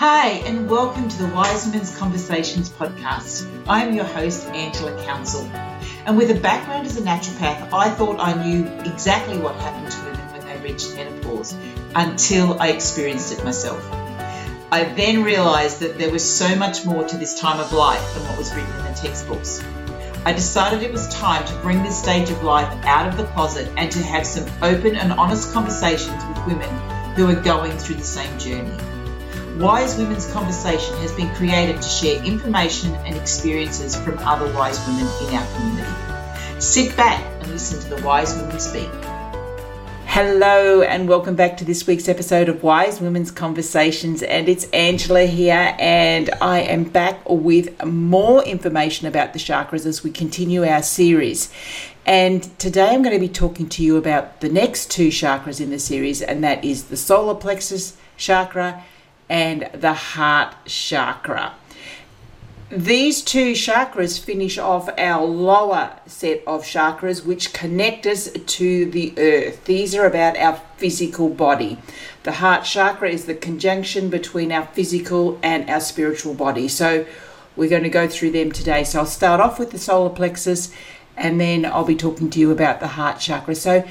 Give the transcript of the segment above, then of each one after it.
Hi, and welcome to the Wise Women's Conversations podcast. I am your host, Angela Council. And with a background as a naturopath, I thought I knew exactly what happened to women when they reached menopause until I experienced it myself. I then realized that there was so much more to this time of life than what was written in the textbooks. I decided it was time to bring this stage of life out of the closet and to have some open and honest conversations with women who are going through the same journey. Wise Women's Conversation has been created to share information and experiences from other wise women in our community. Sit back and listen to the wise women speak. Hello, and welcome back to this week's episode of Wise Women's Conversations. And it's Angela here, and I am back with more information about the chakras as we continue our series. And today I'm going to be talking to you about the next two chakras in the series, and that is the solar plexus chakra and the heart chakra. These two chakras finish off our lower set of chakras, which connect us to the earth. These are about our physical body. The heart chakra is the conjunction between our physical and our spiritual body. So, we're going to go through them today. So, I'll start off with the solar plexus and then I'll be talking to you about the heart chakra. So,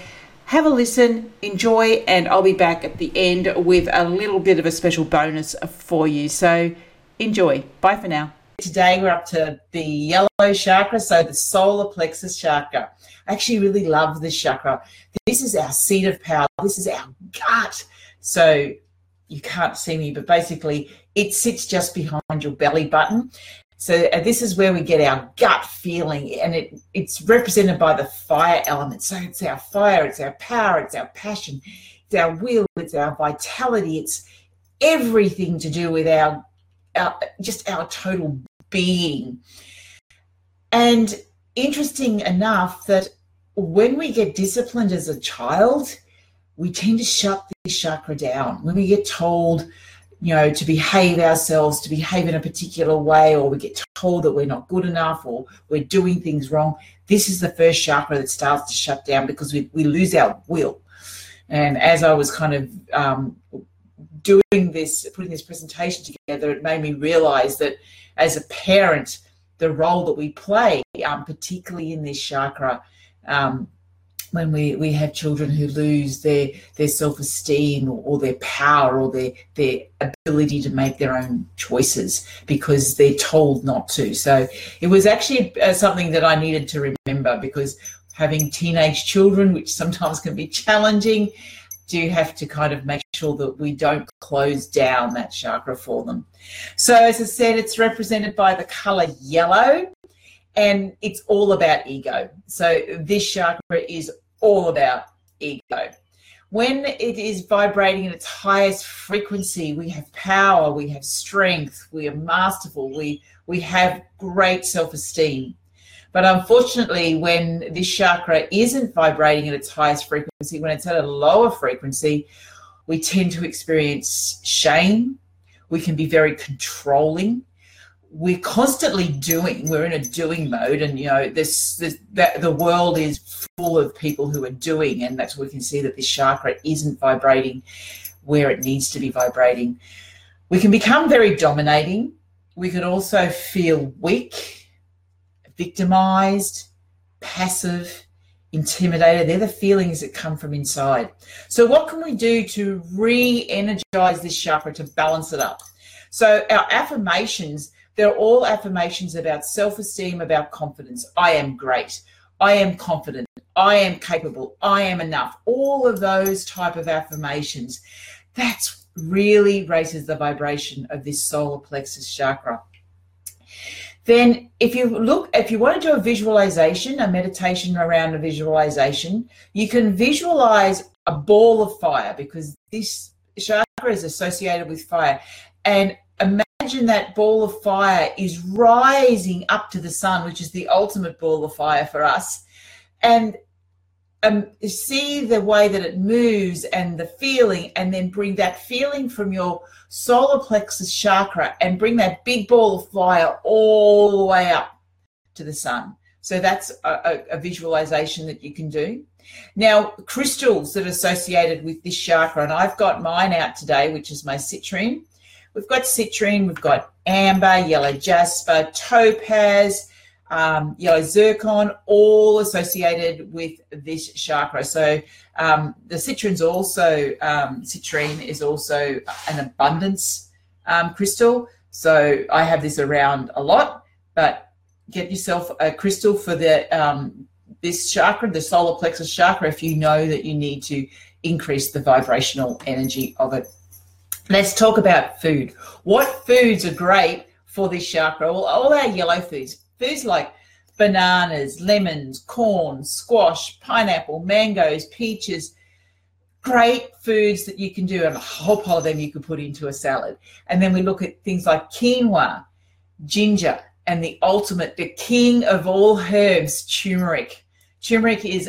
have a listen, enjoy, and I'll be back at the end with a little bit of a special bonus for you. So enjoy. Bye for now. Today we're up to the yellow chakra, so the solar plexus chakra. I actually really love this chakra. This is our seat of power. This is our gut. So you can't see me, but basically it sits just behind your belly button. So uh, this is where we get our gut feeling, and it, it's represented by the fire element. So it's our fire, it's our power, it's our passion, it's our will, it's our vitality, it's everything to do with our, our just our total being. And interesting enough that when we get disciplined as a child, we tend to shut this chakra down. When we get told, you know, to behave ourselves, to behave in a particular way, or we get told that we're not good enough or we're doing things wrong, this is the first chakra that starts to shut down because we, we lose our will. And as I was kind of um, doing this, putting this presentation together, it made me realize that as a parent, the role that we play, um, particularly in this chakra, um, when we, we have children who lose their, their self-esteem or, or, their power or their, their ability to make their own choices because they're told not to. So it was actually uh, something that I needed to remember because having teenage children, which sometimes can be challenging, do have to kind of make sure that we don't close down that chakra for them. So as I said, it's represented by the color yellow and it's all about ego. So this chakra is all about ego. When it is vibrating at its highest frequency, we have power, we have strength, we are masterful, we we have great self-esteem. But unfortunately, when this chakra isn't vibrating at its highest frequency, when it's at a lower frequency, we tend to experience shame. We can be very controlling we're constantly doing we're in a doing mode and you know this, this that the world is full of people who are doing and that's where we can see that this chakra isn't vibrating where it needs to be vibrating. We can become very dominating. We can also feel weak victimized passive intimidated. They're the feelings that come from inside. So what can we do to re-energize this chakra to balance it up? So our affirmations they're all affirmations about self esteem, about confidence. I am great. I am confident. I am capable. I am enough. All of those type of affirmations. That's really raises the vibration of this solar plexus chakra. Then, if you look, if you want to do a visualization, a meditation around a visualization, you can visualize a ball of fire because this chakra is associated with fire. And imagine that ball of fire is rising up to the sun, which is the ultimate ball of fire for us, and um, see the way that it moves and the feeling, and then bring that feeling from your solar plexus chakra and bring that big ball of fire all the way up to the sun. So that's a, a visualization that you can do. Now, crystals that are associated with this chakra, and I've got mine out today, which is my citrine we've got citrine, we've got amber, yellow jasper, topaz, um, yellow zircon, all associated with this chakra. So um, the citrine's also um, citrine is also an abundance um, crystal. So I have this around a lot, but get yourself a crystal for the um, this chakra, the solar plexus chakra, if you know that you need to increase the vibrational energy of it. Let's talk about food. What foods are great for this chakra? Well, all our yellow foods, foods like bananas, lemons, corn, squash, pineapple, mangoes, peaches, great foods that you can do, and a whole pile of them you could put into a salad. And then we look at things like quinoa, ginger, and the ultimate, the king of all herbs, turmeric. Turmeric is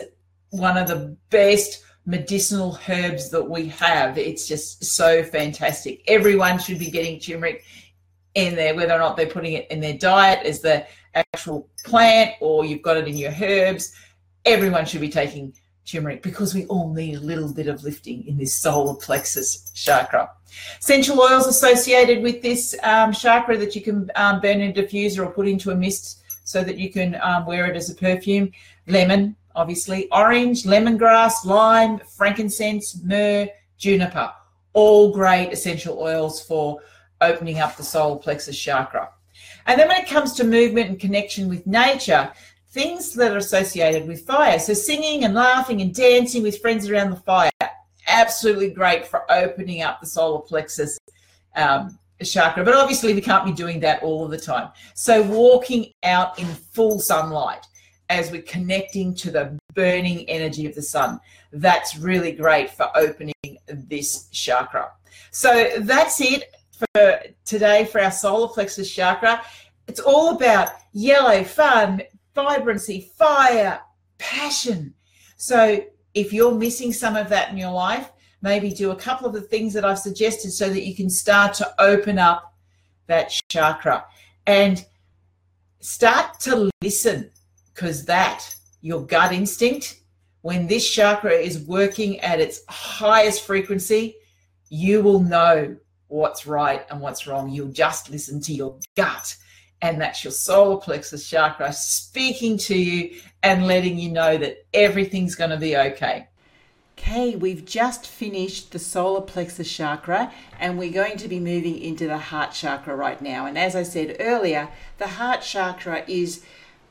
one of the best medicinal herbs that we have. It's just so fantastic. Everyone should be getting turmeric in there, whether or not they're putting it in their diet as the actual plant or you've got it in your herbs. Everyone should be taking turmeric because we all need a little bit of lifting in this solar plexus chakra. Essential oils associated with this um, chakra that you can um, burn in a diffuser or put into a mist so that you can um, wear it as a perfume. Lemon, obviously, orange, lemongrass, lime, frankincense, myrrh, juniper. All great essential oils for opening up the solar plexus chakra. And then when it comes to movement and connection with nature, things that are associated with fire. So singing and laughing and dancing with friends around the fire, absolutely great for opening up the solar plexus um, chakra. But obviously, we can't be doing that all of the time. So walking out in full sunlight as we're connecting to the burning energy of the sun, that's really great for opening this chakra. So that's it for today for our solar plexus chakra. It's all about yellow, fun, vibrancy, fire, passion. So if you're missing some of that in your life, maybe do a couple of the things that I've suggested so that you can start to open up that chakra and start to listen because that, your gut instinct, when this chakra is working at its highest frequency, you will know what's right and what's wrong. You'll just listen to your gut. And that's your solar plexus chakra speaking to you and letting you know that everything's going to be okay. Okay, we've just finished the solar plexus chakra and we're going to be moving into the heart chakra right now. And as I said earlier, the heart chakra is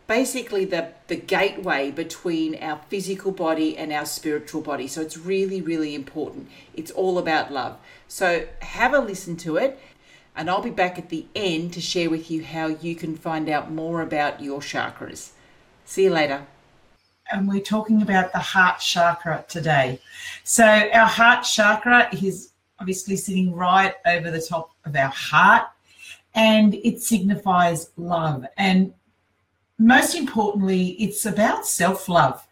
basically the, the gateway between our physical body and our spiritual body. So it's really, really important. It's all about love. So have a listen to it, and I'll be back at the end to share with you how you can find out more about your chakras. See you later. And we're talking about the heart chakra today. So, our heart chakra is obviously sitting right over the top of our heart, and it signifies love. And most importantly, it's about self love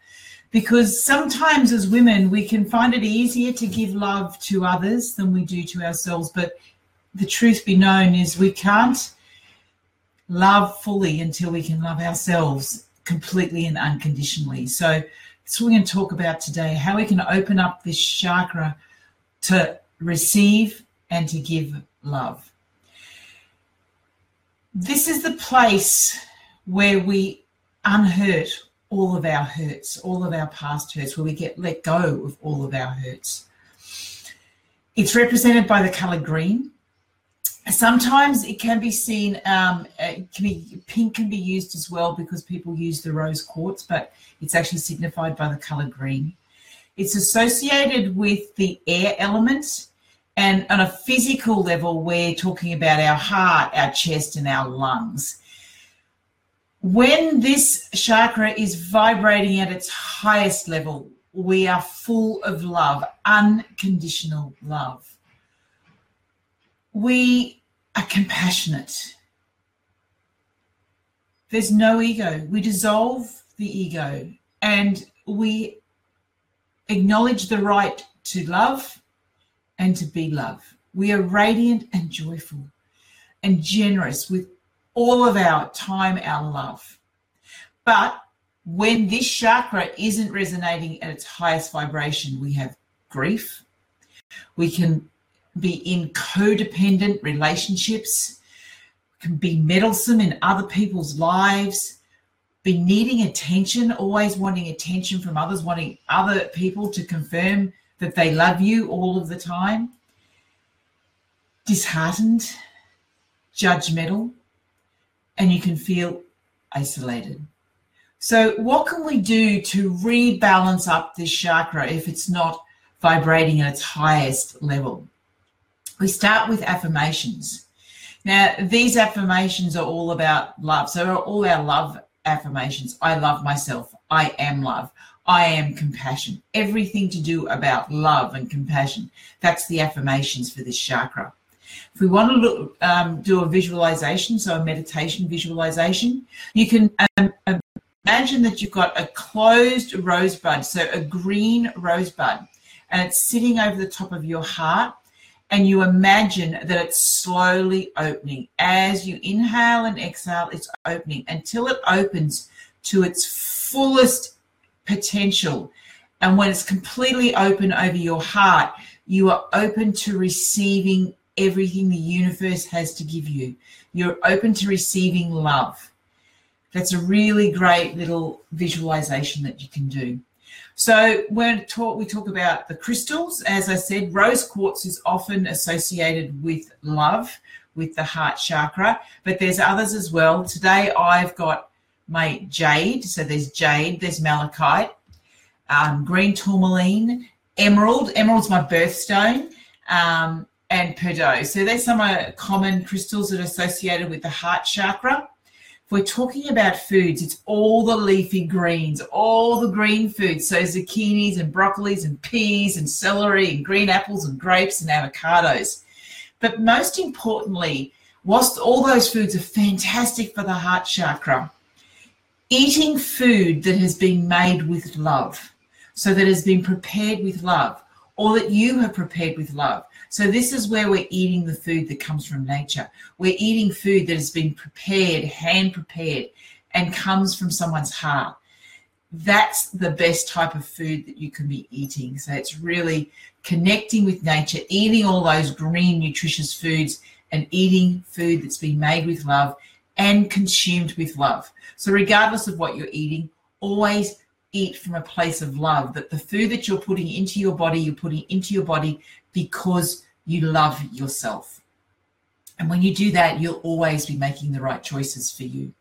because sometimes as women, we can find it easier to give love to others than we do to ourselves. But the truth be known is we can't love fully until we can love ourselves completely and unconditionally. So that's what we're going to talk about today how we can open up this chakra to receive and to give love. This is the place where we unhurt all of our hurts, all of our past hurts, where we get let go of all of our hurts. It's represented by the color green. Sometimes it can be seen, um, it can be, pink can be used as well because people use the rose quartz, but it's actually signified by the color green. It's associated with the air element. And on a physical level, we're talking about our heart, our chest, and our lungs when this chakra is vibrating at its highest level, we are full of love, unconditional love. We are compassionate. There's no ego. We dissolve the ego and we acknowledge the right to love and to be love. We are radiant and joyful and generous with all of our time, our love. But when this chakra isn't resonating at its highest vibration, we have grief. We can be in codependent relationships, can be meddlesome in other people's lives, be needing attention, always wanting attention from others, wanting other people to confirm that they love you all of the time, disheartened, judgmental, and you can feel isolated. So, what can we do to rebalance up this chakra if it's not vibrating at its highest level? We start with affirmations. Now, these affirmations are all about love. So, all our love affirmations I love myself, I am love, I am compassion. Everything to do about love and compassion. That's the affirmations for this chakra. If we want to look, um, do a visualization, so a meditation visualization, you can um, imagine that you've got a closed rosebud, so a green rosebud, and it's sitting over the top of your heart. And you imagine that it's slowly opening. As you inhale and exhale, it's opening until it opens to its fullest potential. And when it's completely open over your heart, you are open to receiving everything the universe has to give you. You're open to receiving love. That's a really great little visualization that you can do. So when talk, we talk about the crystals, as I said, rose quartz is often associated with love, with the heart chakra, but there's others as well. Today I've got my jade, so there's jade, there's malachite, um, green tourmaline, emerald. Emerald's my birthstone. Um, and peridot. So there's some uh, common crystals that are associated with the heart chakra. If we're talking about foods, it's all the leafy greens, all the green foods. So zucchinis and broccolis and peas and celery and green apples and grapes and avocados. But most importantly, whilst all those foods are fantastic for the heart chakra, eating food that has been made with love, so that has been prepared with love, or that you have prepared with love, so this is where we're eating the food that comes from nature. We're eating food that has been prepared, hand prepared, and comes from someone's heart. That's the best type of food that you can be eating. So it's really connecting with nature, eating all those green, nutritious foods, and eating food that's been made with love and consumed with love. So, regardless of what you're eating, always eat from a place of love. That the food that you're putting into your body, you're putting into your body because you love yourself. And when you do that, you'll always be making the right choices for you.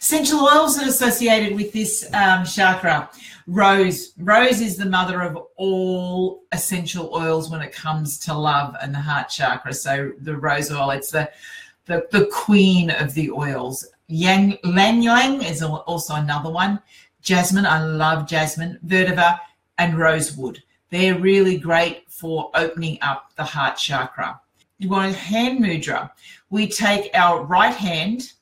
Essential oils that are associated with this um, chakra. Rose. Rose is the mother of all essential oils when it comes to love and the heart chakra. So the rose oil, it's the the, the queen of the oils. Yang Lang Ylang is also another one. Jasmine, I love jasmine. Vetiver and rosewood. They're really great for opening up the heart chakra. You want a hand mudra. We take our right hand,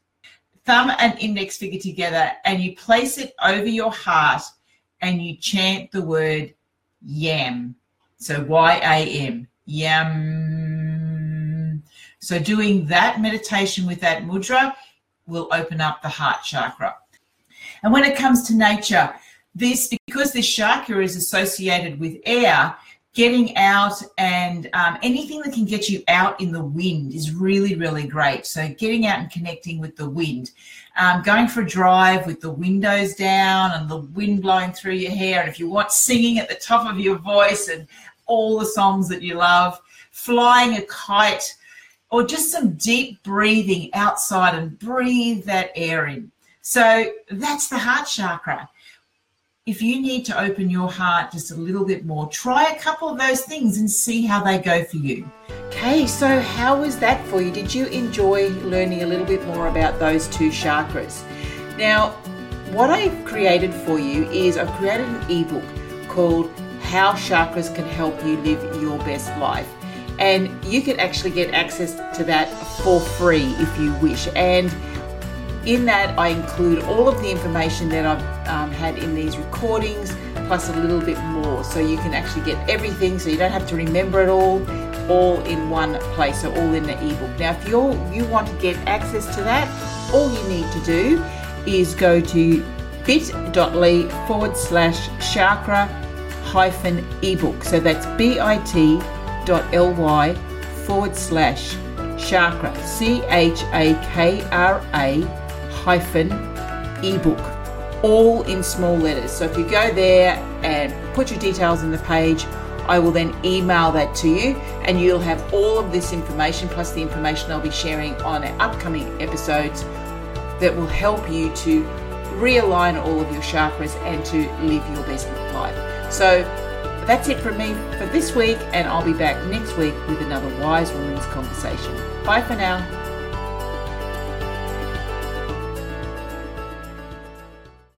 thumb and index finger together, and you place it over your heart and you chant the word yam. So Y A M, yam. So doing that meditation with that mudra will open up the heart chakra. And when it comes to nature, this because this chakra is associated with air getting out and um, anything that can get you out in the wind is really really great. So getting out and connecting with the wind um, going for a drive with the windows down and the wind blowing through your hair. And if you want singing at the top of your voice and all the songs that you love flying a kite or just some deep breathing outside and breathe that air in so that's the heart chakra if you need to open your heart just a little bit more, try a couple of those things and see how they go for you. Okay, so how was that for you? Did you enjoy learning a little bit more about those two chakras? Now, what I've created for you is I've created an ebook called How Chakras Can Help You Live Your Best Life. And you can actually get access to that for free if you wish. And in that, I include all of the information that I've um, had in these recordings, plus a little bit more. So you can actually get everything, so you don't have to remember it all, all in one place, so all in the ebook. Now, if you you want to get access to that, all you need to do is go to bit.ly forward slash chakra hyphen ebook. So that's bit.ly forward slash chakra, C H A K R A hyphen ebook, all in small letters. So if you go there and put your details in the page, I will then email that to you and you'll have all of this information plus the information I'll be sharing on upcoming episodes that will help you to realign all of your chakras and to live your best life. So that's it from me for this week, and I'll be back next week with another Wise Woman's Conversation. Bye for now.